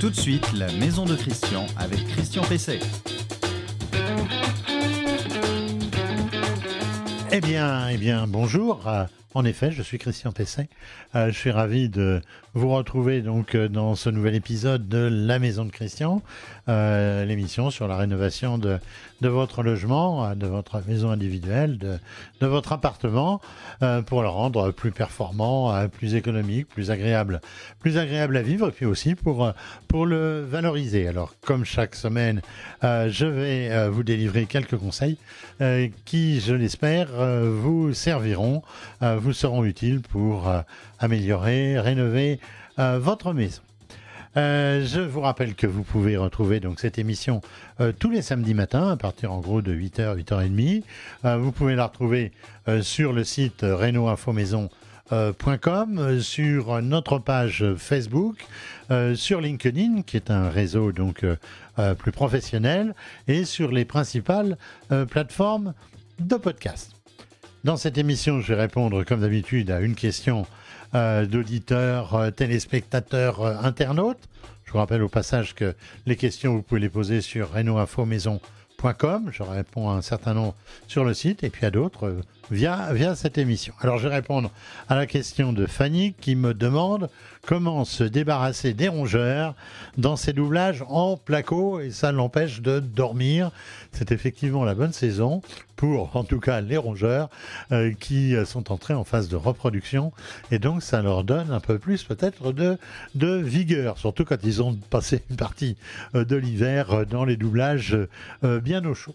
Tout de suite, la maison de Christian avec Christian Pesset. Eh bien, eh bien, bonjour. En effet, je suis Christian Pesset. Euh, je suis ravi de vous retrouver donc euh, dans ce nouvel épisode de La Maison de Christian, euh, l'émission sur la rénovation de, votre logement, euh, de votre maison individuelle, de, votre appartement, pour le rendre plus performant, plus économique, plus agréable, plus agréable à vivre, et puis aussi pour pour le valoriser. Alors, comme chaque semaine, je vais vous délivrer quelques conseils qui, je l'espère, vous serviront, vous seront utiles pour euh, améliorer, rénover euh, votre maison. Euh, je vous rappelle que vous pouvez retrouver donc cette émission tous les samedis matins à partir en gros de 8h, 8h30. Euh, vous pouvez la retrouver sur le site reno-info-maison, .com, euh, sur notre page Facebook, sur LinkedIn, qui est un réseau donc plus professionnel, et sur les principales plateformes de podcast. Dans cette émission, je vais répondre comme d'habitude à une question euh, d'auditeurs, euh, téléspectateurs, euh, internautes. Je vous rappelle au passage que les questions, vous pouvez les poser sur reno-info-maison.com. Je réponds à un certain nombre sur le site et puis à d'autres euh, via, cette émission. Alors, je vais répondre à la question de Fanny qui me demande comment se débarrasser des rongeurs dans ces doublages en placo et ça l'empêche de dormir. C'est effectivement la bonne saison pour, en tout cas, les rongeurs euh, qui sont entrés en phase de reproduction et donc ça leur donne un peu plus peut-être de, de vigueur, surtout quand ils ont passé une partie euh, de l'hiver euh, dans les doublages bien au chaud.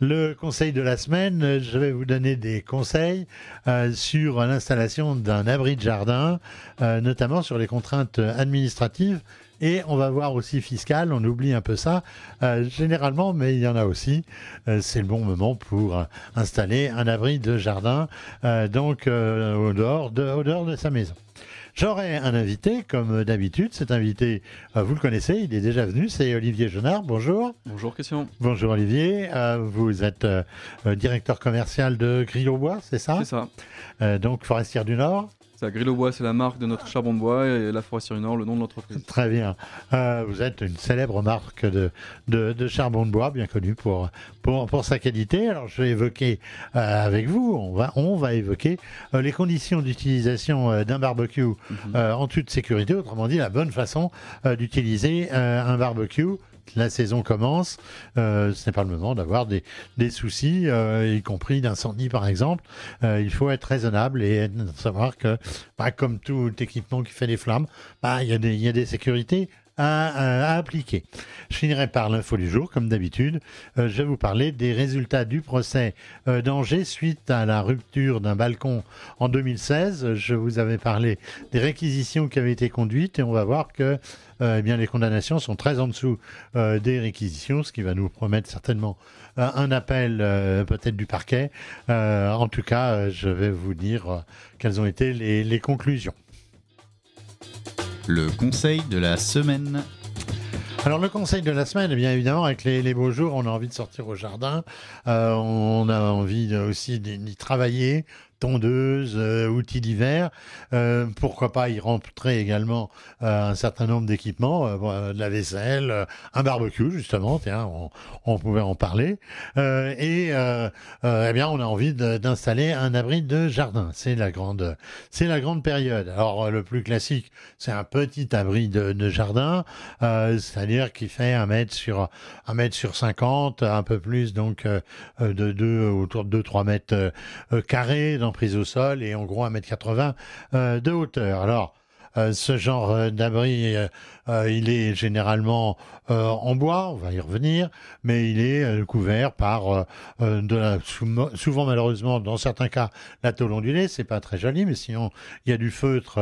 Le conseil de la semaine, je vais vous donner des conseils euh, sur l'installation d'un abri de jardin, euh, notamment sur les contraintes administratives. Et on va voir aussi fiscal, on oublie un peu ça euh, généralement, mais il y en a aussi. Euh, c'est le bon moment pour installer un abri de jardin, donc au dehors de sa maison. J'aurai un invité, comme d'habitude. Cet invité, euh, vous le connaissez, il est déjà venu, c'est Olivier Jonard. Bonjour. Bonjour Christian. Bonjour Olivier. Euh, vous êtes euh, directeur commercial de Grillo-Bois, c'est ça? C'est ça. Donc Forestière du Nord. C'est Grillo Bois, c'est la marque de notre charbon de bois et la Forestière du Nord, le nom de l'entreprise. Très bien. Euh, vous êtes une célèbre marque de, de, de charbon de bois, bien connue pour, pour, pour sa qualité. Alors, je vais évoquer euh, avec vous, on va, on va évoquer euh, les conditions d'utilisation d'un barbecue Mhm. en toute sécurité, autrement dit, la bonne façon d'utiliser un barbecue. La saison commence, euh, ce n'est pas le moment d'avoir des, soucis, euh, y compris d'incendie par exemple. Euh, il faut être raisonnable et savoir que, bah, comme tout équipement qui fait des flammes, bah, il y a des sécurités à, appliquer. Je finirai par l'info du jour, comme d'habitude. Euh, je vais vous parler des résultats du procès euh, d'Angers suite à la rupture d'un balcon en 2016. Je vous avais parlé des réquisitions qui avaient été conduites et on va voir que euh, eh bien, les condamnations sont très en dessous des réquisitions, ce qui va nous promettre certainement un appel peut-être du parquet. En tout cas, je vais vous dire quelles ont été les conclusions. Le conseil de la semaine. Alors le conseil de la semaine, eh bien évidemment, avec les, beaux jours, on a envie de sortir au jardin, euh, on a envie aussi d'y travailler, tondeuse, euh, outils d'hiver, euh, pourquoi pas y rentrer également euh, un certain nombre d'équipements, de la vaisselle, un barbecue justement, tiens, on, on pouvait en parler, et eh bien on a envie d'installer un abri de jardin, c'est la grande, c'est la grande période. Alors le plus classique, c'est un petit abri de, de jardin, euh, c'est-à-dire qui fait un mètre sur un mètre sur 50, un peu plus donc euh, de deux autour de 2-3 mètres euh, euh, d'emprise au sol et en gros 1 mètre 80 euh, de hauteur. Alors euh, ce genre euh, d'abri, euh, euh, il est généralement en bois, on va y revenir, mais il est couvert par de la, sou- souvent malheureusement dans certains cas la tôle ondulée, c'est pas très joli, mais sinon il y a du feutre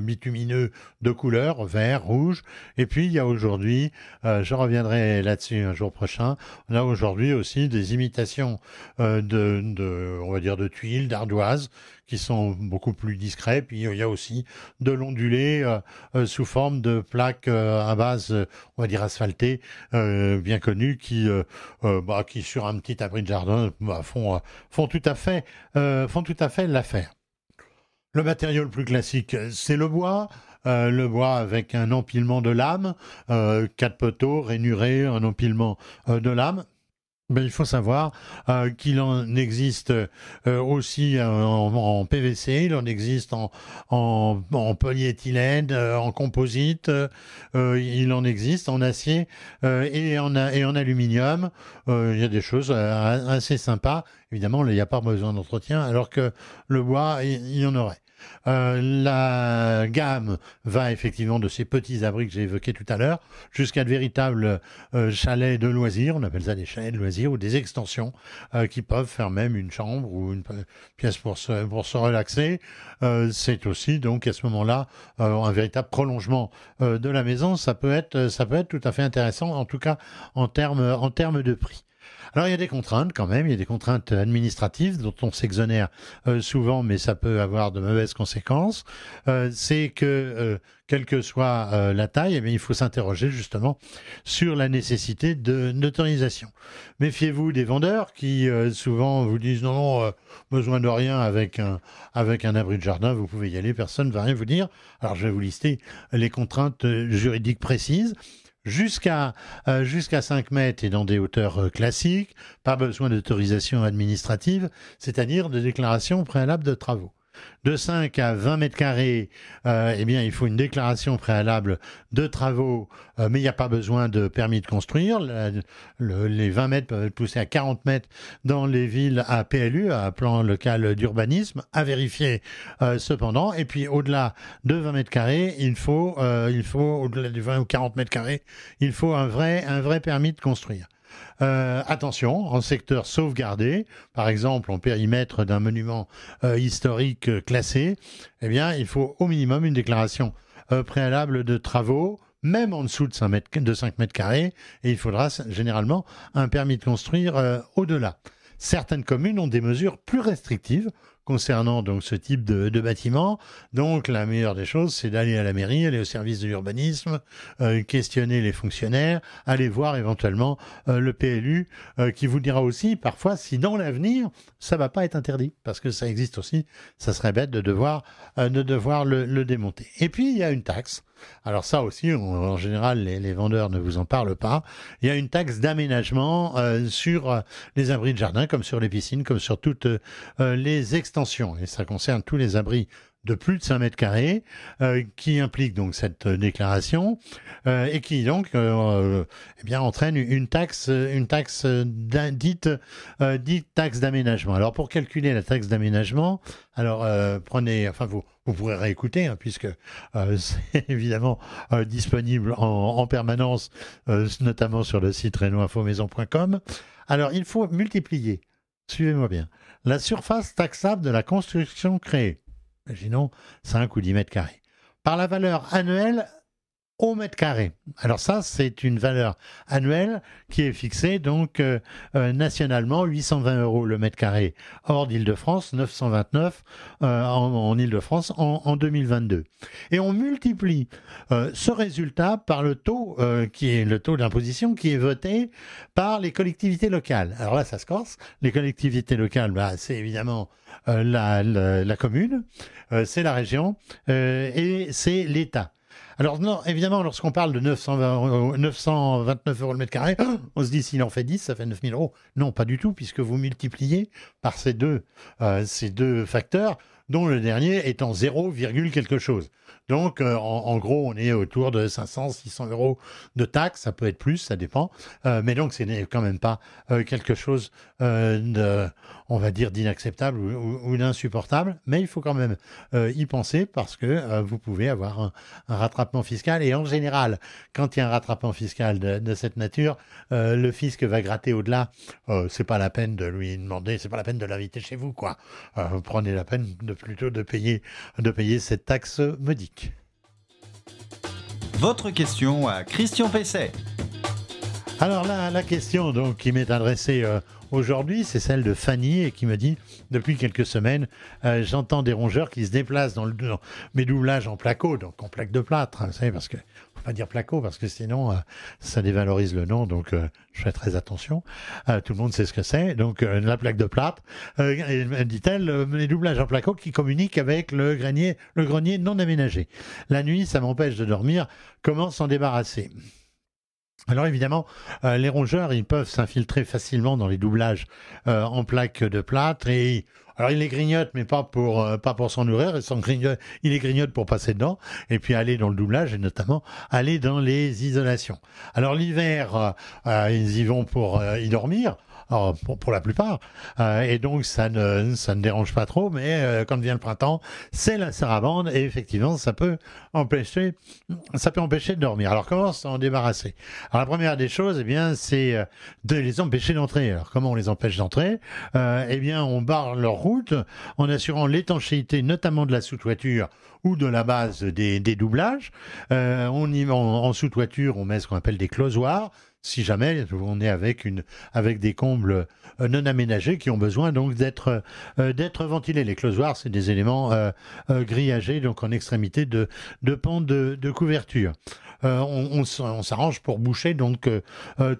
bitumineux de couleur vert, rouge, et puis il y a aujourd'hui, je reviendrai là-dessus un jour prochain, on a aujourd'hui aussi des imitations de, on va dire de tuiles, d'ardoises qui sont beaucoup plus discrets. Puis il y a aussi de l'ondulé euh, euh, sous forme de plaques euh, à base, on va dire asphaltée, bien connues, qui, bah, qui sur un petit abri de jardin bah, font, font tout à fait, font tout à fait l'affaire. Le matériau le plus classique, c'est le bois. le bois avec un empilement de lames, quatre poteaux rainurés, un empilement de lames. Ben, il faut savoir euh, qu'il en existe euh, aussi en, en PVC, il en existe en, en, en polyéthylène, euh, en composite, euh, il en existe en acier euh, et, en, et en aluminium. Euh, il y a des choses euh, assez sympas. Évidemment, il n'y a pas besoin d'entretien, alors que le bois, il y en aurait. Euh, la gamme va effectivement de ces petits abris que j'ai évoqués tout à l'heure jusqu'à de véritables euh, chalets de loisirs, on appelle ça des chalets de loisirs ou des extensions euh, qui peuvent faire même une chambre ou une pièce pour se, pour se relaxer. C'est aussi donc à ce moment-là un véritable prolongement de la maison. Ça peut être ça peut être tout à fait intéressant, en tout cas en termes en termes de prix. Alors il y a des contraintes quand même, il y a des contraintes administratives dont on s'exonère euh, souvent, mais ça peut avoir de mauvaises conséquences. Euh, c'est que euh, quelle que soit la taille, eh il faut s'interroger justement sur la nécessité de d'autorisation. Méfiez-vous des vendeurs qui souvent vous disent non, besoin de rien avec un avec un abri de jardin, vous pouvez y aller, personne ne va rien vous dire. Alors je vais vous lister les contraintes juridiques précises. Jusqu'à euh, jusqu'à 5 mètres et dans des hauteurs euh, classiques, pas besoin d'autorisation administrative, c'est-à-dire de déclaration préalable de travaux. De 5 à 20 mètres carrés, euh, eh bien, il faut une déclaration préalable de travaux, euh, mais il n'y a pas besoin de permis de construire. Les 20 mètres peuvent être poussés à 40 mètres dans les villes à PLU, à plan local d'urbanisme, à vérifier euh, cependant. Et puis, au-delà de 20 mètres carrés, il faut, au-delà des 20 ou 40 mètres carrés, il faut un vrai permis de construire. Euh, attention, en secteur sauvegardé, par exemple en périmètre d'un monument euh, historique euh, classé, eh il faut au minimum une déclaration préalable de travaux, même en dessous de 5 mètres, de 5 mètres carrés, et il faudra généralement un permis de construire au-delà. Certaines communes ont des mesures plus restrictives concernant donc ce type de, bâtiment. Donc la meilleure des choses, c'est d'aller à la mairie, aller au service de l'urbanisme, euh, questionner les fonctionnaires, aller voir éventuellement euh, le PLU, euh, qui vous dira aussi parfois si dans l'avenir ça va pas être interdit, parce que ça existe aussi. Ça serait bête de devoir de devoir le démonter. Et puis il y a une taxe. Alors ça aussi, en général, les, les vendeurs ne vous en parlent pas. Il y a une taxe d'aménagement euh, sur euh, les abris de jardin, comme sur les piscines, comme sur toutes euh, les extensions. Et ça concerne tous les abris de plus de 5 mètres carrés, euh, qui implique donc cette déclaration euh, et qui donc euh, eh entraîne une taxe, une taxe dite, taxe d'aménagement. Alors pour calculer la taxe d'aménagement, alors prenez, enfin vous vous pourrez réécouter hein, puisque c'est évidemment disponible en, en permanence, notamment sur le site renoinfomaison.com. Alors il faut multiplier, suivez-moi bien, la surface taxable de la construction créée, imaginons 5 ou 10 mètres carrés, par la valeur annuelle au mètre carré. Alors ça, c'est une valeur annuelle qui est fixée donc euh, euh, nationalement 820 euros le mètre carré hors d'Île-de-France, 929 euh, en, en Île-de-France en, en 2022. Et on multiplie euh, ce résultat par le taux euh, qui est le taux d'imposition qui est voté par les collectivités locales. Alors là, ça se corse. Les collectivités locales, bah, c'est évidemment la, la, la commune, c'est la région et c'est l'État. Alors non, évidemment, lorsqu'on parle de 920 euros- 929 euros le mètre carré, on se dit s'il en fait 10, ça fait 9000 euros. Non, pas du tout, puisque vous multipliez par ces deux, euh, ces deux facteurs, dont le dernier est en 0, virgule quelque chose. Donc, euh, en, gros, on est autour de 500, 600 euros de taxes. Ça peut être plus, ça dépend. Euh, mais donc, ce n'est quand même pas quelque chose de, on va dire, d'inacceptable ou, ou- ou d'insupportable. Mais il faut quand même euh, y penser parce que euh, vous pouvez avoir un, un rattrapement fiscal. Et en général, quand il y a un rattrapement fiscal de, de cette nature, euh, le fisc va gratter au-delà. C'est pas la peine de lui demander, c'est pas la peine de l'inviter chez vous, quoi. Prenez la peine de plutôt de payer, de payer cette taxe modique. Votre question à Christian Pesset. Alors là, la question donc qui m'est adressée euh, aujourd'hui, c'est celle de Fanny et qui me dit depuis quelques semaines, euh, j'entends des rongeurs qui se déplacent dans, le, dans mes doublages en placo, donc en plaque de plâtre, hein, vous savez, parce que faut pas dire placo parce que sinon euh, ça dévalorise le nom, donc euh, je fais très attention. Tout le monde sait ce que c'est. Donc la plaque de plâtre, dit-elle, les doublages en placo qui communiquent avec le grenier, le grenier non aménagé. La nuit, ça m'empêche de dormir. Comment s'en débarrasser? Alors évidemment, euh, les rongeurs, ils peuvent s'infiltrer facilement dans les doublages euh, en plaques de plâtre et alors ils les grignotent, mais pas pour euh, pas pour s'en nourrir, ils, s'en grignotent, ils les grignotent pour passer dedans et puis aller dans le doublage et notamment aller dans les isolations. Alors l'hiver, euh, euh, ils y vont pour euh, y dormir. Alors, pour, la plupart, Euh, et donc ça ne ça ne dérange pas trop, mais euh, quand vient le printemps, c'est la sarabande et effectivement ça peut empêcher ça peut empêcher de dormir. Alors comment s'en débarrasser? Alors la première des choses, eh bien, c'est euh, de les empêcher d'entrer. Alors comment on les empêche d'entrer? Euh, Eh bien, on barre leur route en assurant l'étanchéité, notamment de la sous-toiture ou de la base des, doublages. Euh, en, sous-toiture, on met ce qu'on appelle des closoirs. Si jamais on est avec des combles euh, non aménagés qui ont besoin donc d'être euh, ventilés. Les closoirs, c'est des éléments grillagés donc en extrémité de de pans de, couverture. On s'arrange pour boucher donc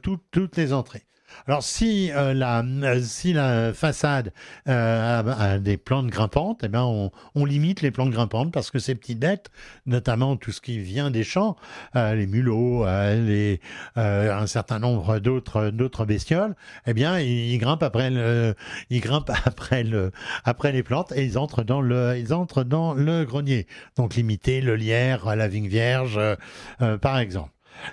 tout- toutes les entrées. Alors si euh, la euh, si la façade euh, a, des plantes grimpantes, eh ben on, on limite les plantes grimpantes parce que ces petites bêtes, notamment tout ce qui vient des champs, euh, les mulots, euh, les euh, un certain nombre d'autres d'autres bestioles, eh bien ils, grimpent après le ils grimpent après le après les plantes et ils entrent dans le ils entrent dans le grenier. Donc limiter le lierre, la vigne vierge, par exemple.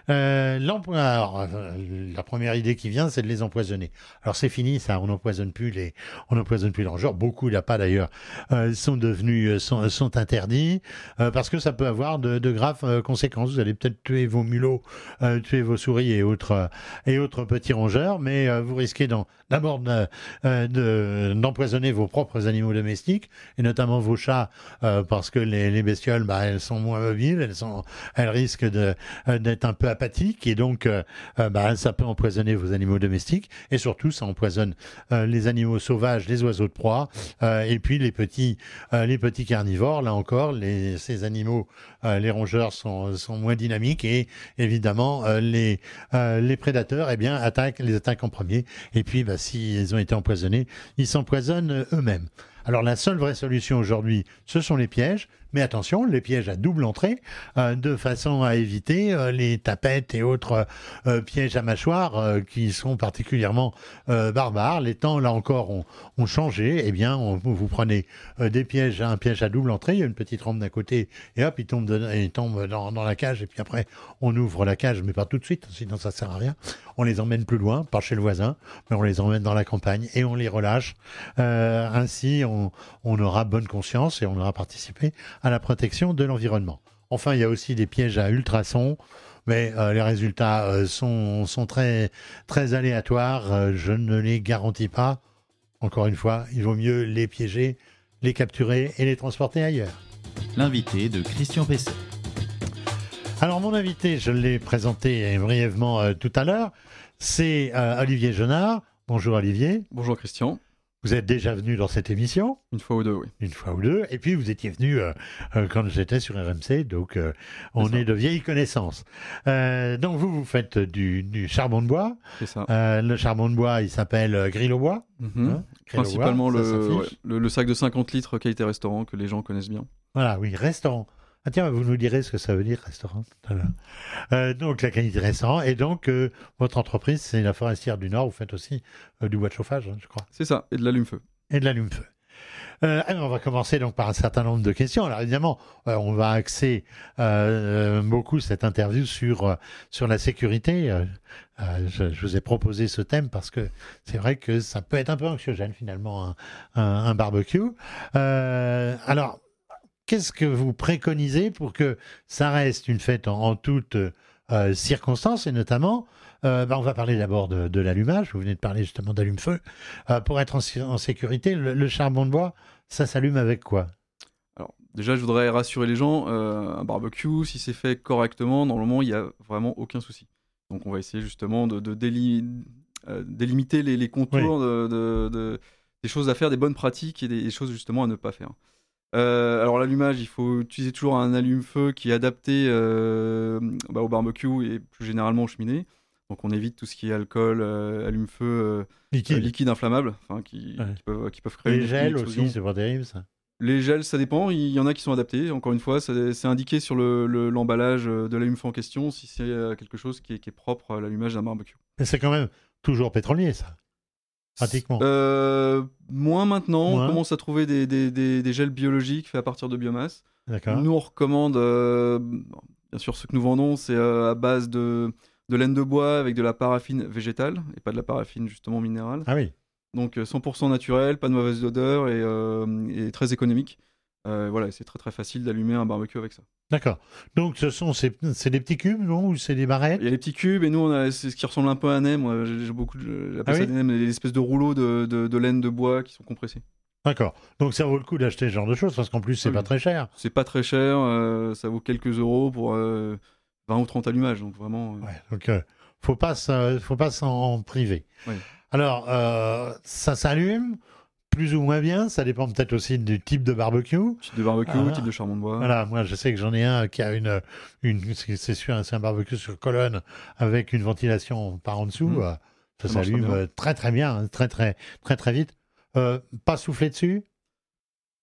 Euh, euh, la première idée qui vient, c'est de les empoisonner. Alors c'est fini, ça, on n'empoisonne plus les, on n'empoisonne plus les rongeurs. Beaucoup, a pas d'ailleurs, euh, sont devenus, euh, sont, sont interdits parce que ça peut avoir de, graves conséquences. Vous allez peut-être tuer vos mulots, tuer vos souris et autres et autres petits rongeurs, mais vous risquez d'abord de- de- d'empoisonner vos propres animaux domestiques et notamment vos chats parce que les, les bestioles, bah, elles sont moins mobiles, elles sont, elles risquent d'être peu apathique et donc euh, euh, bah, ça peut empoisonner vos animaux domestiques et surtout ça empoisonne euh, les animaux sauvages, les oiseaux de proie euh, et puis les petits les petits carnivores. Là encore, ces animaux, les rongeurs sont, sont moins dynamiques et évidemment les les prédateurs eh bien attaquent les attaquent en premier et puis bah, s'ils ont été empoisonnés, ils s'empoisonnent eux-mêmes. Alors la seule vraie solution aujourd'hui, ce sont les pièges. Mais attention, les pièges à double entrée, euh, de façon à éviter euh, les tapettes et autres euh, pièges à mâchoire qui sont particulièrement barbares. Les temps, là encore, ont, changé. Eh bien, vous prenez des pièges, un piège à double entrée, il y a une petite rampe d'un côté, et hop, il tombe, dans, dans la cage, et puis après, on ouvre la cage, mais pas tout de suite, sinon ça sert à rien. On les emmène plus loin, pas chez le voisin, mais on les emmène dans la campagne, et on les relâche. Euh, ainsi, on, aura bonne conscience et on aura participé à la protection de l'environnement. Enfin, il y a aussi des pièges à ultrasons, mais euh, les résultats euh, sont, très, aléatoires. Je ne les garantis pas. Encore une fois, il vaut mieux les piéger, les capturer et les transporter ailleurs. L'invité de Christian Pesset. Alors, mon invité, je l'ai présenté brièvement euh, tout à l'heure, c'est euh, Olivier Genard. Bonjour Olivier. Bonjour Christian, Vous êtes déjà venu dans cette émission? Une fois ou deux, oui. une fois ou deux, et puis vous étiez venu euh, quand j'étais sur RMC, donc on est de vieilles connaissances. Donc vous, vous faites du, du charbon de bois. C'est ça. Le charbon de bois, il s'appelle grill au bois. Mhm. hein, grill au bois, Principalement ça ouais, le, le sac de 50 litres qualité restaurant que les gens connaissent bien. Voilà, oui, restaurant. Ah tiens, vous nous direz ce que ça veut dire, restaurant. tout à l'heure. Euh, donc la qualité restaurant, et donc euh, votre entreprise, c'est la forestière du Nord, vous faites aussi euh, du bois de chauffage, hein, je crois. C'est ça, et de l'allume-feu. et de l'allume-feu. Euh, on va commencer donc par un certain nombre de questions. Alors évidemment, on va axer beaucoup cette interview sur sur la sécurité. Je, je vous ai proposé ce thème parce que c'est vrai que ça peut être un peu anxiogène finalement un, un- un barbecue. Alors, qu'est-ce que vous préconisez pour que ça reste une fête en, en toutes euh, circonstances et notamment euh, bah, on va parler d'abord de, de l'allumage. Vous venez de parler justement d'allume-feu. Euh, pour être en, sé- en sécurité, le, le charbon de bois, ça s'allume avec quoi? Alors, déjà, je voudrais rassurer les gens, un barbecue, si c'est fait correctement, normalement, il n'y a vraiment aucun souci. Donc, on va essayer justement de, de déli- délimiter les, les contours de, de- de- des choses à faire, des bonnes pratiques et des, des choses justement à ne pas faire. Euh, alors l'allumage, il faut utiliser toujours un allume-feu qui est adapté euh, bah, au barbecue et plus généralement aux cheminées. Donc on évite tout ce qui est alcool, euh, allume-feu Liquide. liquide inflammable, qui, Ouais. qui peuvent, qui peuvent créer Les gels aussi, c'est pas terrible ça. Les gels, ça dépend. Il y en a qui sont adaptés. Encore une fois, c'est indiqué sur le- le- l'emballage de l'allume-feu en question si c'est quelque chose qui est, qui est propre à l'allumage d'un barbecue. Mais c'est quand même toujours pétrolier ça. Pratiquement. Euh, moins maintenant. Moins. On commence à trouver des, des- des- des gels biologiques faits à partir de biomasse. D'accord. Nous, on recommande, euh, bien sûr, ce que nous vendons, c'est euh, à base de, de laine de bois avec de la paraffine végétale et pas de la paraffine justement minérale. Ah oui. Donc euh, 100% naturel, pas de mauvaise odeur et, et très économique. Euh, voilà, c'est très très facile d'allumer un barbecue avec ça. D'accord. Donc ce sont c'est c'est des petits cubes non ou c'est des barrettes? Il y a les petits cubes et nous, on a c'est ce qui ressemble un peu à un nem. J'ai j'ai beaucoup, j'appelle Ah ça oui? Des nems, des espèces de rouleaux de, de- de laine de bois qui sont compressés. D'accord. Donc ça vaut le coup d'acheter ce genre de choses parce qu'en plus c'est Ah pas oui. très cher. C'est pas très cher, euh, ça vaut quelques euros pour euh, 20 ou 30 allumages. Donc vraiment. euh, Ouais, donc, faut pas, s'en- faut pas s'en priver. Oui. Alors, ça s'allume plus ou moins bien. Ça dépend peut-être aussi du type de barbecue. Type de barbecue, Ah. type de charbon de bois. Voilà, moi, je sais que j'en ai un qui a une, une c'est sûr, c'est un barbecue sur colonne avec une ventilation par en dessous. Mhm. euh, ça s'allume très euh, très très bien, hein, très très très très vite. Euh, pas souffler dessus?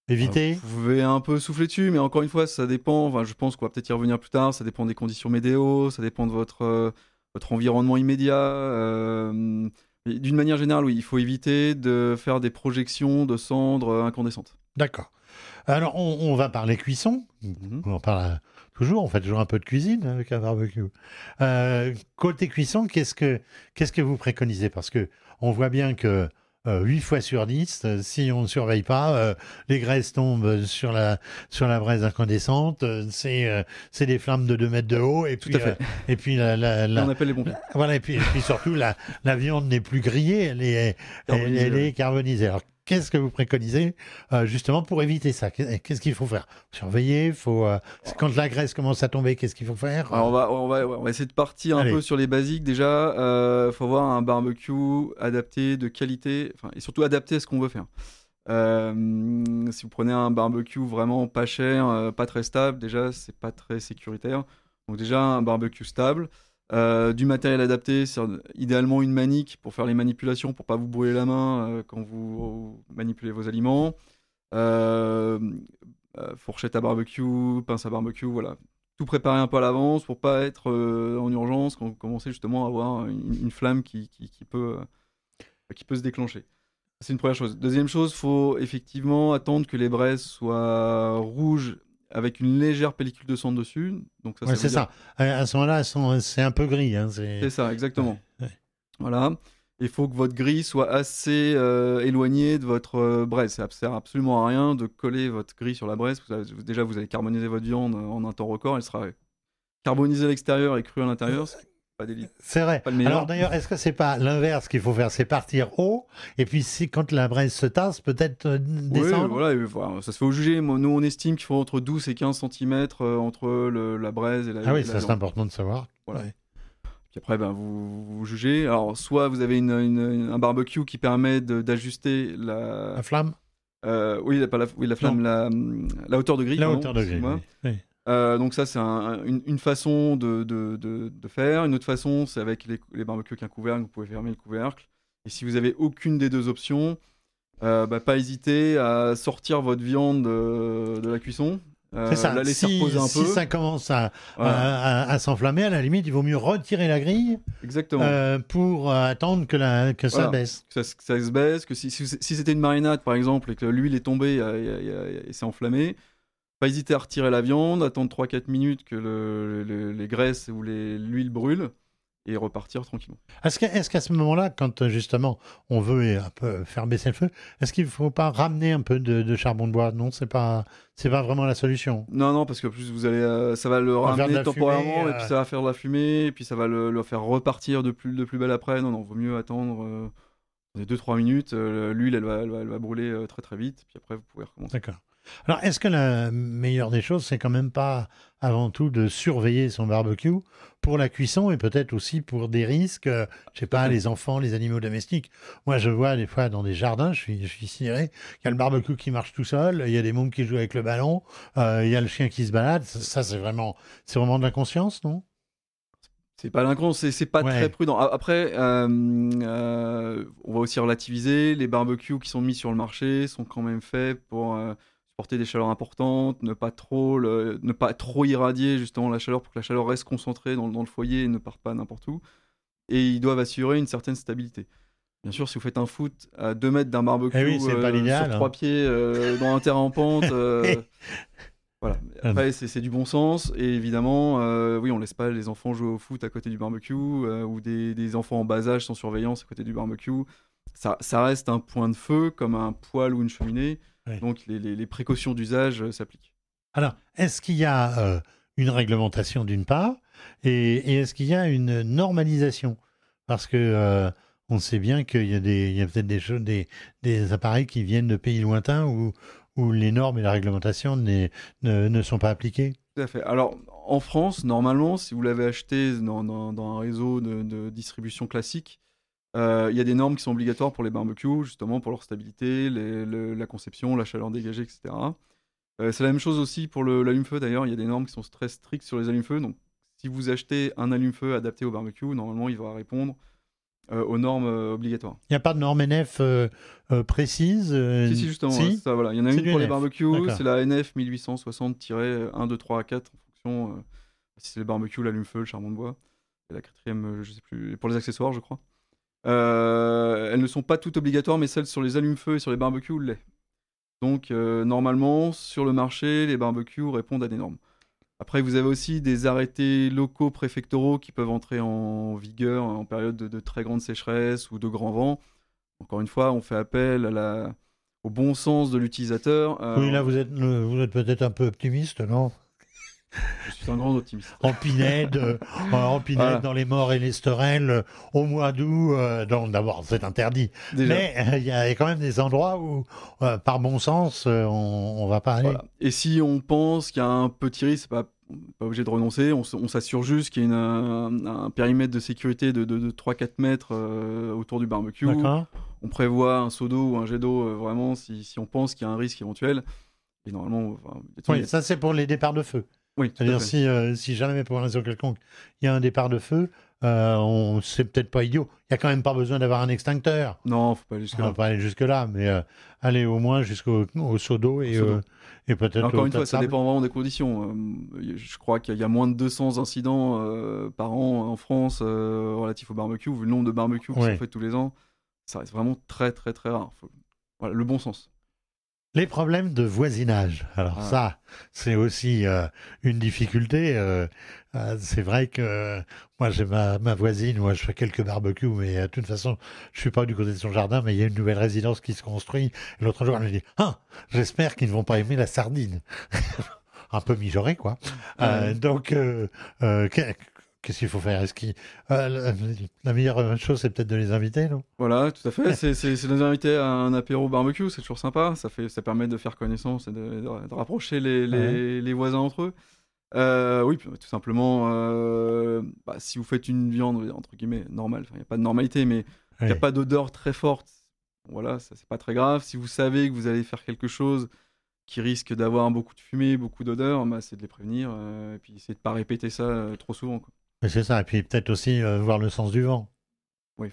Éviter? Vous pouvez un peu souffler dessus, mais encore une fois, ça dépend. Enfin, je pense qu'on va peut-être y revenir plus tard. Ça dépend des conditions météo, ça dépend de votre, euh, votre environnement immédiat. euh, D'une manière générale, oui, il faut éviter de faire des projections de cendres euh, incandescentes. D'accord. Alors, on, on va parler cuisson. Mhm. On en parle euh, toujours, on fait toujours un peu de cuisine avec un barbecue. Euh, côté cuisson, qu'est-ce que, qu'est-ce que vous préconisez? Parce que on voit bien que euh, 8 fois sur 10, euh, si on ne surveille pas, euh, les graisses tombent sur la, sur la braise incandescente, euh, c'est, euh, c'est des flammes de 2 mètres de haut, et puis, et puis, la, la- la- on appelle les pompiers. voilà, et puis, et puis surtout, la, la viande n'est plus grillée, elle est, elle, est carbonisée. Alors, qu'est-ce que vous préconisez euh, justement pour éviter ça? Qu'est-ce qu'il faut faire? Surveiller faut, euh, Quand la graisse commence à tomber, qu'est-ce qu'il faut faire? Alors, on, va, on, va, on va essayer de partir un peu sur les basiques. Déjà, il faut avoir un barbecue adapté, de qualité, et surtout adapté à ce qu'on veut faire. Euh, si vous prenez un barbecue vraiment pas cher, euh, pas très stable, déjà, c'est pas très sécuritaire. Donc, déjà, un barbecue stable. Euh, du matériel adapté, idéalement une manique pour faire les manipulations, pour pas vous brûler la main euh, quand vous manipulez vos aliments. Euh, fourchette à barbecue, pince à barbecue, voilà tout préparer un peu à l'avance pour pas être en urgence quand vous commencez justement à avoir une, flamme qui, qui, peut, qui peut se déclencher. C'est une première chose. Deuxième chose, faut effectivement attendre que les braises soient rouges avec une légère pellicule de sang dessus. Donc ça, Ouais, veut c'est dire- ça. À ce moment-là, c'est un peu gris. hein, c'est- C'est ça, exactement. Ouais, ouais. Voilà. Il faut que votre grille soit assez euh, éloignée de votre euh, braise. Ça ne sert absolument à rien de coller votre grille sur la braise. Vous avez- déjà, vous allez carboniser votre viande en un temps record. Elle sera carbonisée à l'extérieur et crue à l'intérieur. C'est pas délit. C'est vrai. Pas le meilleur. Alors d'ailleurs, est-ce que c'est pas l'inverse qu'il faut faire? C'est partir haut, et puis si quand la braise se tasse, peut-être euh, Oui, descendre? voilà, et voilà, ça se fait au juger. Moi, Nous, on estime qu'il faut entre 12 et 15 cm entre le- la braise et la, Ah oui, ça c'est important de savoir. Voilà. Ouais. Puis après, ben, vous, vous jugez. Alors, soit vous avez une- une- un barbecue qui permet d'ajuster la, La flamme? Euh, oui, la, pas la, oui, la flamme, la, la hauteur de grille. La pardon, hauteur de grille. oui. Oui. Euh, donc ça, c'est un- une, une façon de, de, de- de faire. Une autre façon, c'est avec les, les barbecues avec un couvercle. Vous pouvez fermer le couvercle. Et si vous avez aucune des deux options, euh, bah, pas hésiter à sortir votre viande de, de la cuisson. euh, C'est ça. La laisser Si, reposer un si peu. ça commence à, Voilà, à, à- à s'enflammer, à la limite, il vaut mieux retirer la grille exactement. euh, pour euh, attendre que, la, que ça baisse. que ça, que ça se baisse, que si, si, si c'était une marinade par exemple et que l'huile est tombée euh, et s'est enflammée, pas hésiter à retirer la viande, attendre 3-4 minutes que le- le- les graisses ou l'huile brûle et repartir tranquillement. Est-ce qu'à ce moment-là, quand euh, justement on veut euh, un peu faire baisser le feu, est-ce qu'il ne faut pas ramener un peu de, de charbon de bois? Non, c'est pas, c'est pas vraiment la solution. Non, non, parce que plus vous allez, euh, ça va le ramener temporairement fumée, et euh. puis ça va faire de la fumée et puis ça va le, le faire repartir de plus, de plus belle après. Non, non, vaut mieux attendre euh, 2-3 minutes. euh, L'huile, elle va, elle, va, elle va brûler euh, très très vite, puis après vous pouvez recommencer. D'accord. Alors, est-ce que la meilleure des choses, c'est quand même pas avant tout de surveiller son barbecue pour la cuisson et peut-être aussi pour des risques, euh, je sais pas, les enfants, les animaux domestiques? Moi, je vois des fois dans des jardins, je suis, je suis sidéré, il y a le barbecue qui marche tout seul, il y a des mômes qui jouent avec le ballon, euh, il y a le chien qui se balade. Ça, ça, c'est vraiment, c'est vraiment de l'inconscience, non? C'est pas l'inconscient, c'est pas Ouais. très prudent. Après, euh, euh, on va aussi relativiser. Les barbecues qui sont mis sur le marché sont quand même faits pour supporter des chaleurs importantes, ne pas trop, le- ne pas trop irradier justement la chaleur pour que la chaleur reste concentrée dans, le- dans le foyer et ne parte pas n'importe où. Et ils doivent assurer une certaine stabilité. Bien sûr, si vous faites un foot à 2 mètres d'un barbecue Eh oui, euh, sur hein. trois pieds euh, dans un terrain en pente, euh, voilà. Après, c'est du bon sens. Et évidemment, euh, oui, on laisse pas les enfants jouer au foot à côté du barbecue ou des, des enfants en bas âge sans surveillance à côté du barbecue. Ça, ça reste un point de feu comme un poêle ou une cheminée. Oui. Donc les, les- les précautions d'usage euh, s'appliquent. Alors, est-ce qu'il y a euh, une réglementation d'une part et, et est-ce qu'il y a une normalisation? Parce que euh, on sait bien qu'il y a, des, a peut-être des, des, des appareils qui viennent de pays lointains où, où les normes et la réglementation ne, ne sont pas appliquées. Tout à fait. Alors, en France, normalement, si vous l'avez acheté dans, dans- dans un réseau de, de distribution classique, euh, il y a des normes qui sont obligatoires pour les barbecues, justement pour leur stabilité, les- le- la conception, la chaleur dégagée, etc. Euh, c'est la même chose aussi pour l'allume-feu, d'ailleurs. Il y a des normes qui sont très strictes sur les allume-feu. Donc, si vous achetez un allume-feu adapté au barbecue, normalement, il va répondre euh, aux normes obligatoires. Il n'y a pas de norme NF précise Si, si, justement, si ouais, ça, voilà. il y en a une pour les barbecues, c'est la NF 1860-1, 2, 3, 4, en fonction, si c'est le barbecue, l'allume-feu, le charbon de bois. Et la quatrième, je sais plus, pour les accessoires, je crois. Euh, elles ne sont pas toutes obligatoires, mais celles sur les allume-feu et sur les barbecues l'est. Donc, euh, normalement, sur le marché, les barbecues répondent à des normes. Après, vous avez aussi des arrêtés locaux préfectoraux qui peuvent entrer en vigueur en période de, très grande sécheresse ou de grand vent. Encore une fois, on fait appel au bon sens de l'utilisateur. Euh, là, vous êtes peut-être un peu optimiste, non? Je suis un grand optimiste. En Pinède, euh, en Pinède Voilà. dans les morts et les sterelles, euh, au mois d'août, euh, d'abord, c'est interdit. Déjà. Mais euh, il y, a quand même des endroits où, par bon sens, on, on va pas aller. Voilà. Et si on pense qu'il y a un petit risque, pas, pas obligé de renoncer, on, s'assure juste qu'il y a une- un, un périmètre de sécurité de, de, de 3-4 mètres autour du barbecue. On prévoit un seau d'eau ou un jet d'eau vraiment si, si on pense qu'il y a un risque éventuel. Et normalement, enfin, Oui, ça c'est pour les départs de feu. Oui, C'est-à-dire si, euh, si jamais pour une raison quelconque il y a un départ de feu, euh, on c'est peut-être pas idiot. Il y a quand même pas besoin d'avoir un extincteur. Non, faut pas aller On jusque-là. va pas aller jusque là, mais euh, aller au moins jusqu'au au seau d'eau et, euh, et peut-être. Encore une fois, ça dépend vraiment des conditions. Je crois qu'il y a moins de 200 incidents par an en France relatifs au barbecue, vu le nombre de barbecues qui Ouais. sont faits tous les ans. Ça reste vraiment très, très, très rare. Faut- Voilà, le bon sens. Les problèmes de voisinage. Alors Ah. ça, c'est aussi euh, une difficulté. euh, euh, c'est vrai que euh, moi j'ai ma, ma voisine, moi je fais quelques barbecues, mais euh, de toute façon je suis pas du côté de son jardin, mais il y a une nouvelle résidence qui se construit. L'autre jour elle me dit, ah, j'espère qu'ils ne vont pas aimer la sardine. Un peu mijauré quoi. Euh, donc euh, euh, qu'est-ce qu'il faut faire? Est-ce qu'il euh, la, meilleure chose c'est peut-être de les inviter, non? Voilà, tout à fait. C'est c'est- c'est de nous inviter à un apéro barbecue, c'est toujours sympa. Ça, fait, ça permet de faire connaissance et de, rapprocher les, les- les voisins entre eux. Euh, oui, tout simplement, euh, bah, si vous faites une viande, entre guillemets, normale, il n'y a pas de normalité, mais il n'y a pas d'odeur très forte, voilà, ça c'est pas très grave. Si vous savez que vous allez faire quelque chose qui risque d'avoir beaucoup de fumée, beaucoup d'odeur, bah, c'est de les prévenir et puis essayer de pas répéter ça trop souvent. quoi. C'est ça. Et puis peut-être aussi euh, voir le sens du vent. Oui.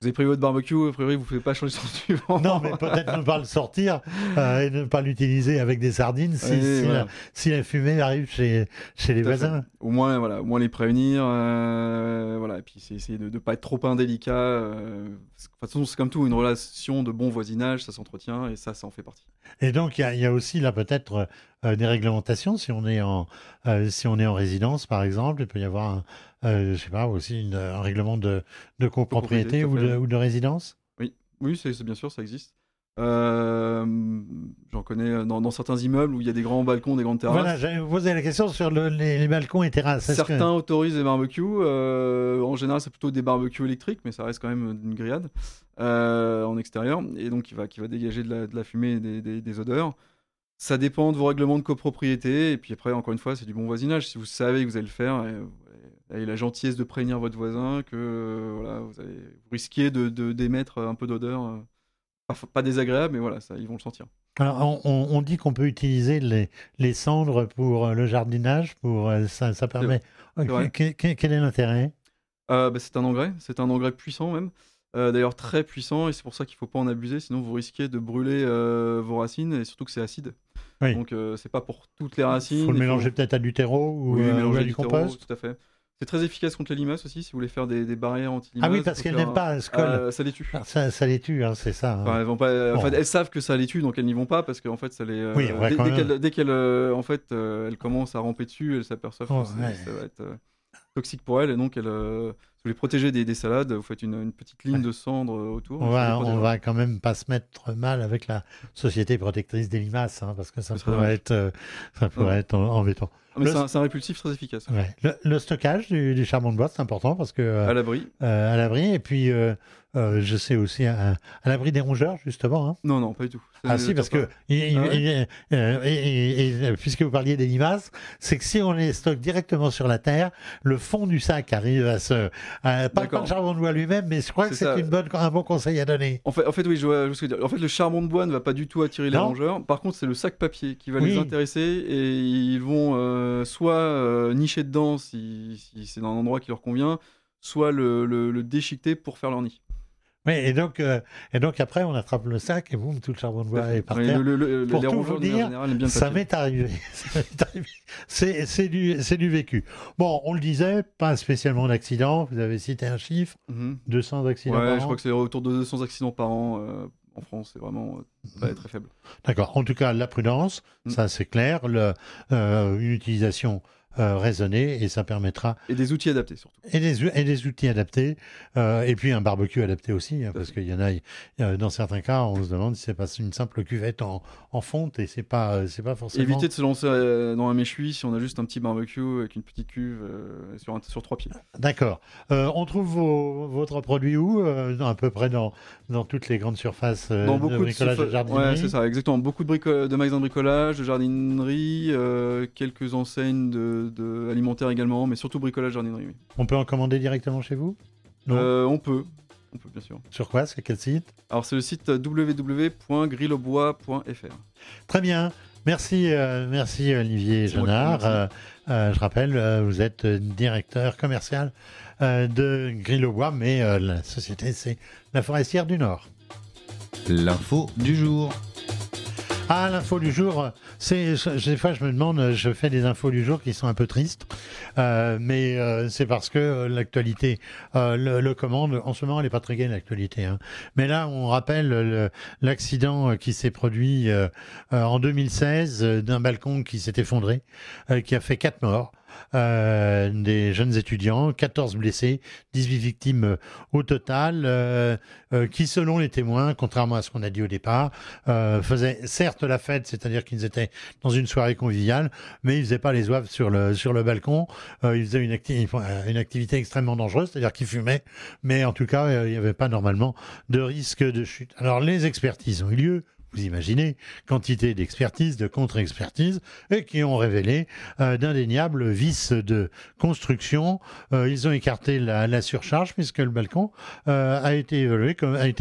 Vous avez pris votre barbecue, a priori vous ne pouvez pas changer le sens du vent. Non, mais peut-être ne pas le sortir euh, et ne pas l'utiliser avec des sardines si, Oui, si, voilà. la, si la fumée arrive chez, chez les fait. voisins. Au moins, voilà, au moins les prévenir, euh, voilà, et puis c'est essayer de ne pas être trop indélicat. de toute façon, c'est comme tout, une relation de bon voisinage, ça s'entretient et ça, ça en fait partie. Et donc, il y a, il y a aussi là peut-être des réglementations. Si on, est en, euh, si on est en résidence, par exemple, il peut y avoir, un, euh, je sais pas, aussi une- un règlement de, de copropriété ou de, fait. ou de résidence. Oui, c'est c'est bien sûr, ça existe. Euh, J'en connais dans, dans certains immeubles où il y a des grands balcons, des grandes terrasses. Voilà, j'avais posé la question sur le- les, les balcons et terrasses. Que- Certains autorisent des barbecues. euh, en général, c'est plutôt des barbecues électriques, mais ça reste quand même une grillade euh, en extérieur. Et donc, qui va, qui va dégager de la, de la fumée et des, des- des odeurs. Ça dépend de vos règlements de copropriété. Et puis après, encore une fois, c'est du bon voisinage. Si vous savez que vous allez le faire, et, et la gentillesse de prévenir votre voisin que euh, voilà, vous, allez, vous risquez de, de- d'émettre un peu d'odeur, euh, pas, pas désagréable, mais voilà, ça, ils vont le sentir. Alors, on, dit qu'on peut utiliser les, les cendres pour euh, le jardinage, pour ça, ça permet. c'est vrai. Quel est l'intérêt? Euh, bah, c'est un engrais, c'est un engrais puissant même. Euh, D'ailleurs très puissant et c'est pour ça qu'il faut pas en abuser, sinon vous risquez de brûler euh, vos racines et surtout que c'est acide. Oui. Donc euh, c'est pas pour toutes les racines. Il faut le mélanger peut-être à du terreau ou, Oui, euh, ou mélanger à du compost. Tout à fait. C'est très efficace contre les limaces aussi, si vous voulez faire des, des barrières anti-limaces. Ah oui, parce qu'elles n'aiment pas, elles se collent. Ça les tue. Ah, ça, ça les tue, hein, c'est ça. hein. Enfin, elles, vont pas, en Bon. fait, elles savent que ça les tue, donc elles n'y vont pas parce qu'en fait, ça les. Oui, dès, dès qu'elles, dès euh, en fait, elles commencent à ramper dessus, elles s'aperçoivent Oh, que c'est- ouais. ça va être toxique pour elles et donc elles. Vous voulez protéger des, des salades, vous faites une, une petite ligne de cendres euh, autour. On va, on va quand même pas se mettre mal avec la société protectrice des limaces, hein, parce que ça pourrait être, euh, ça pourrait être en- embêtant. Ah, mais Le- c'est, un, répulsif très efficace. Ouais. Le, le stockage du, du charbon de bois, c'est important parce que euh, À l'abri. euh, à l'abri, et puis euh, euh, je sais aussi à, à l'abri des rongeurs justement. hein. Non, non, pas du tout. Ah si, parce que pas. il- il- Ah ouais il- euh, et, et- et, euh, puisque vous parliez des limaces, c'est que si on les stocke directement sur la terre, le fond du sac arrive à se, à- pas, le charbon de bois lui-même, mais je crois que C'est un bon conseil à donner. En fait, en fait, oui, je vois, je vois ce que tu veux dire. En fait, le charbon de bois ne va pas du tout attirer les Non. rongeurs. Par contre, c'est le sac papier qui va Oui. les intéresser et ils vont euh, soit euh, nicher dedans si, si c'est dans un endroit qui leur convient, soit le, le- le déchiqueter pour faire leur nid. Oui, et donc, euh, et donc après, on attrape le sac et boum, tout le charbon de bois est par terre. le- le- Pour les tout vous dire, le Ça m'est arrivé. C'est du, vécu. Bon, on le disait, pas spécialement d'accidents. Vous avez cité un chiffre, Mhm. 200 accidents Ouais, par je an. crois que c'est autour de 200 accidents par an euh, en France. C'est vraiment euh, très, très faible. D'accord. En tout cas, la prudence, Mm. ça c'est clair. Le, euh, une utilisation euh, raisonnée et ça permettra Et des outils adaptés surtout. et des, et des outils adaptés euh, et puis un barbecue adapté aussi hein, parce qu'il y en a, il y a- dans certains cas on se demande si c'est pas une simple cuvette en, en fonte et c'est pas euh, c'est pas forcément Éviter de se lancer euh, dans un méchoui si on a juste un petit barbecue avec une petite cuve euh, sur, un- sur trois pieds. d'accord on trouve vos- votre produit où dans- à peu près dans dans toutes les grandes surfaces Dans de bricolage de jardinerie Ouais, c'est ça, exactement. Beaucoup de, brico- de magasins de bricolage, de jardinerie, quelques enseignes de, de alimentaires également, mais surtout bricolage, jardinerie. Oui. on peut en commander directement chez vous? Euh, on peut, on peut bien sûr. sur quoi? C'est quel site? Alors c'est le site www.grillaubois.fr. Très bien. Merci, euh, merci Olivier Jonard. Euh, euh, je rappelle, euh, vous êtes directeur commercial euh, de Grill au Bois, mais euh, la société, c'est la Forestière du Nord. L'info du jour. Ah, l'info du jour, c'est des fois je me demande, je fais des infos du jour qui sont un peu tristes, euh, mais euh, c'est parce que euh, l'actualité euh, le, le commande. En ce moment, elle n'est pas très gaine l'actualité, hein. mais là, on rappelle le- l'accident euh, qui s'est produit euh, en 2016 euh, d'un balcon qui s'est effondré, qui a fait quatre morts. Euh, des jeunes étudiants, 14 blessés, 18 victimes euh, au total, euh, qui selon les témoins, contrairement à ce qu'on a dit au départ, faisaient certes la fête, c'est-à-dire qu'ils étaient dans une soirée conviviale, mais ils faisaient pas les oeuvres sur le balcon. Ils faisaient une, une activité extrêmement dangereuse, c'est-à-dire qu'ils fumaient, mais en tout cas, il n'y avait pas normalement de risque de chute. Alors les expertises ont eu lieu. Vous imaginez, quantité d'expertises, de contre-expertises, et qui ont révélé euh, d'indéniables vices de construction. Euh, ils ont écarté la, surcharge puisque le balcon euh, a été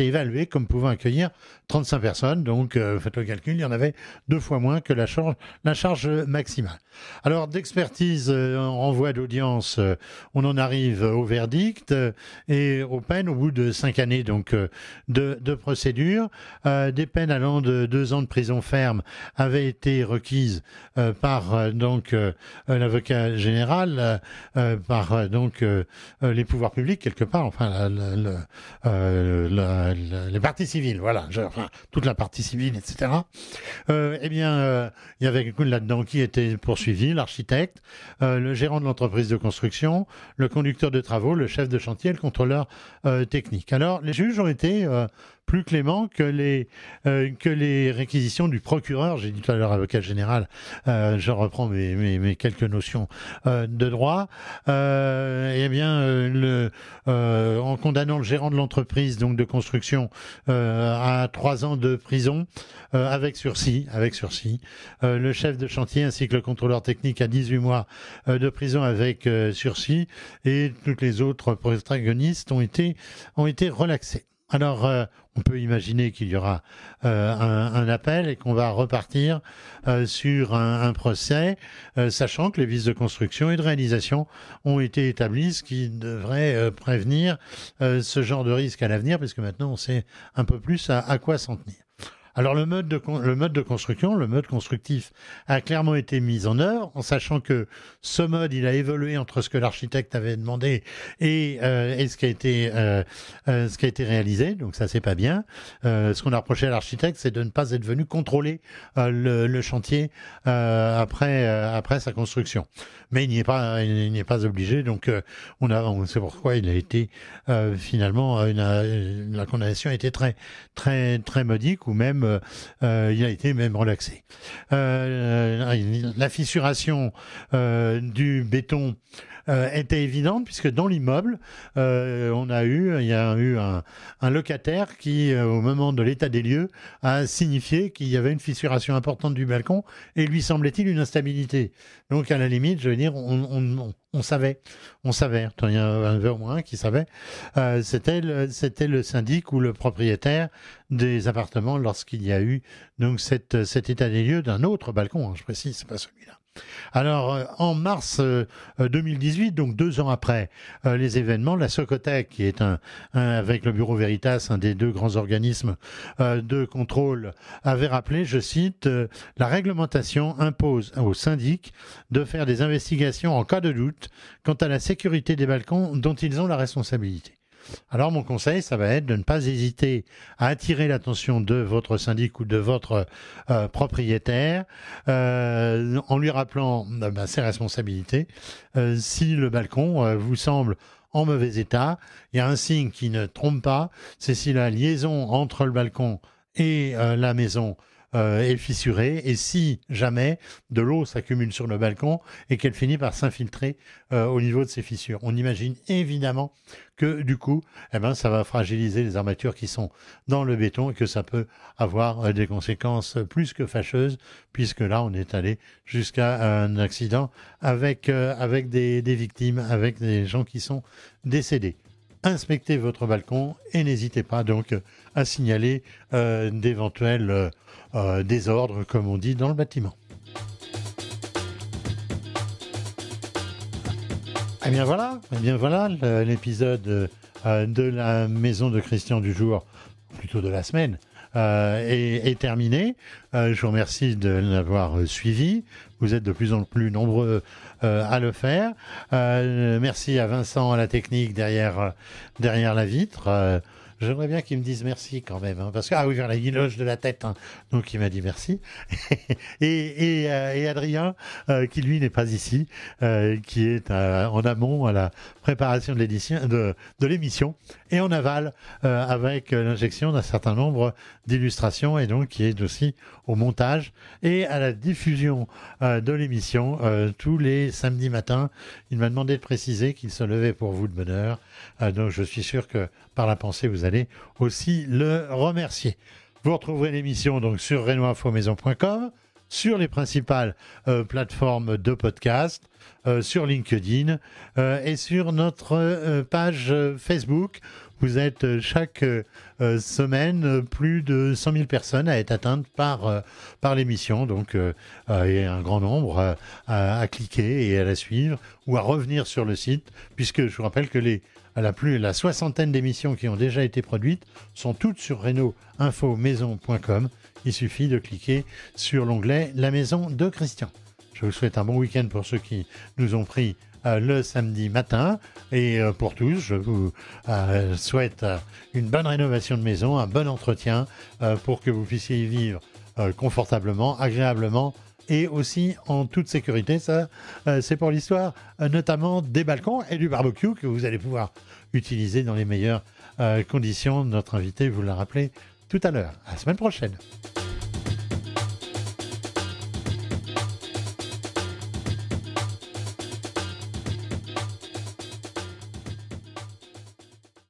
évalué comme pouvant accueillir 35 personnes. Donc, faites le calcul, il y en avait deux fois moins que la charge, maximale. Alors, d'expertise en renvoi d'audience, on en arrive au verdict et aux peines au bout de cinq années donc de, de procédure. Des peines allant de deux ans de prison ferme avaient été requises euh, par euh, euh, l'avocat général, par donc les pouvoirs publics quelque part, enfin les parties civiles, voilà, enfin, toute la partie civile, etc. Eh bien, il y avait quelqu'un là-dedans qui était poursuivi, l'architecte, le gérant de l'entreprise de construction, le conducteur de travaux, le chef de chantier, le contrôleur technique. Alors, les juges ont été plus clément que les, que les réquisitions du procureur. J'ai dit tout à l'heure avocat général, je reprends mes, mes, quelques notions de droit. eh bien, le, en condamnant le gérant de l'entreprise donc de construction à trois ans de prison avec sursis, avec sursis. le chef de chantier ainsi que le contrôleur technique à 18 mois de prison avec sursis et toutes les autres protagonistes ont été, ont été relaxés. Alors, euh, on peut imaginer qu'il y aura euh, un, appel et qu'on va repartir euh, sur un, procès, sachant que les vices de construction et de réalisation ont été établis, ce qui devrait prévenir ce genre de risque à l'avenir, puisque maintenant on sait un peu plus à quoi s'en tenir. Alors le mode, de, le mode de construction, le mode constructif a clairement été mis en œuvre, en sachant que ce mode, il a évolué entre ce que l'architecte avait demandé et, euh, ce qui a été euh, euh, ce qui a été réalisé. Donc ça, c'est pas bien. ce qu'on a reproché à l'architecte, c'est de ne pas être venu contrôler le, chantier après après sa construction. Mais il n'y est pas il n'est pas obligé. Donc on a c'est pourquoi il a été finalement la condamnation a été très très très modique ou même euh, euh, il a été même relaxé. Euh, la fissuration du béton était évidente puisque dans l'immeuble, on a eu, il y a eu un, locataire qui, au moment de l'état des lieux, a signifié qu'il y avait une fissuration importante du balcon et lui semblait-il une instabilité. Donc à la limite, je veux dire, on, on savait, on savait. Il y a un au moins qui savait. Euh, c'était le, c'était le syndic ou le propriétaire des appartements lorsqu'il y a eu donc cet état des lieux d'un autre balcon. Hein, je précise, c'est pas celui-là. Alors, euh, en mars 2018, euh, donc deux ans après euh, les événements, la Socotec, qui est un, avec le Bureau Veritas, un des deux grands organismes de contrôle, avait rappelé, je cite, la réglementation impose aux syndics de faire des investigations en cas de doute quant à la sécurité des balcons dont ils ont la responsabilité. Alors mon conseil, ça va être de ne pas hésiter à attirer l'attention de votre syndic ou de votre euh, propriétaire euh, en lui rappelant euh, bah, ses responsabilités. si le balcon vous semble en mauvais état, il y a un signe qui ne trompe pas, c'est si la liaison entre le balcon et la maison est fissurée et si jamais de l'eau s'accumule sur le balcon et qu'elle finit par s'infiltrer euh, au niveau de ces fissures. On imagine évidemment que du coup, eh ben, ça va fragiliser les armatures qui sont dans le béton et que ça peut avoir euh, des conséquences plus que fâcheuses puisque là, on est allé jusqu'à un accident avec, avec des, des victimes, avec des gens qui sont décédés inspectez votre balcon et n'hésitez pas donc à signaler d'éventuels euh, désordre, comme on dit dans le bâtiment. Eh bien voilà, eh bien voilà l'épisode euh, de la maison de Christian du jour, plutôt de la semaine, euh, est, terminé. je vous remercie de l'avoir suivi. Vous êtes de plus en plus nombreux à le faire. merci à Vincent à la technique derrière, derrière la vitre. J'aimerais bien qu'il me dise merci quand même, hein, parce que ah oui, vers la guiloche de la tête, hein. donc il m'a dit merci. euh, et, Adrien, euh, qui lui n'est pas ici, euh, qui est en amont à la préparation de l'édition de, de l'émission, et en aval avec l'injection d'un certain nombre d'illustrations, et donc qui est aussi au montage et à la diffusion de l'émission tous les samedis matins. Il m'a demandé de préciser qu'il se levait pour vous de bonne heure, donc je suis sûr que par la pensée, vous allez aussi le remercier. Vous retrouverez l'émission donc sur renoinfomaison.com, sur les principales euh, plateformes de podcast, euh, sur LinkedIn euh, et sur notre page Facebook. Vous êtes chaque semaine plus de 100 000 personnes à être atteintes par, par l'émission. Donc, a un grand nombre à, cliquer et à la suivre ou à revenir sur le site, puisque je vous rappelle que les à la plus la soixantaine d'émissions qui ont déjà été produites sont toutes sur reno-info-maison.com. Il suffit de cliquer sur l'onglet La maison de Christian. Je vous souhaite un bon week-end pour ceux qui nous ont pris euh, le samedi matin. Et euh, pour tous, je vous euh, souhaite une bonne rénovation de maison, un bon entretien pour que vous puissiez y vivre confortablement, agréablement et aussi en toute sécurité. Ça, euh, c'est pour l'histoire, euh, notamment des balcons et du barbecue que vous allez pouvoir utiliser dans les meilleures euh, conditions. Notre invité vous l'a rappelé tout à l'heure. À la semaine prochaine.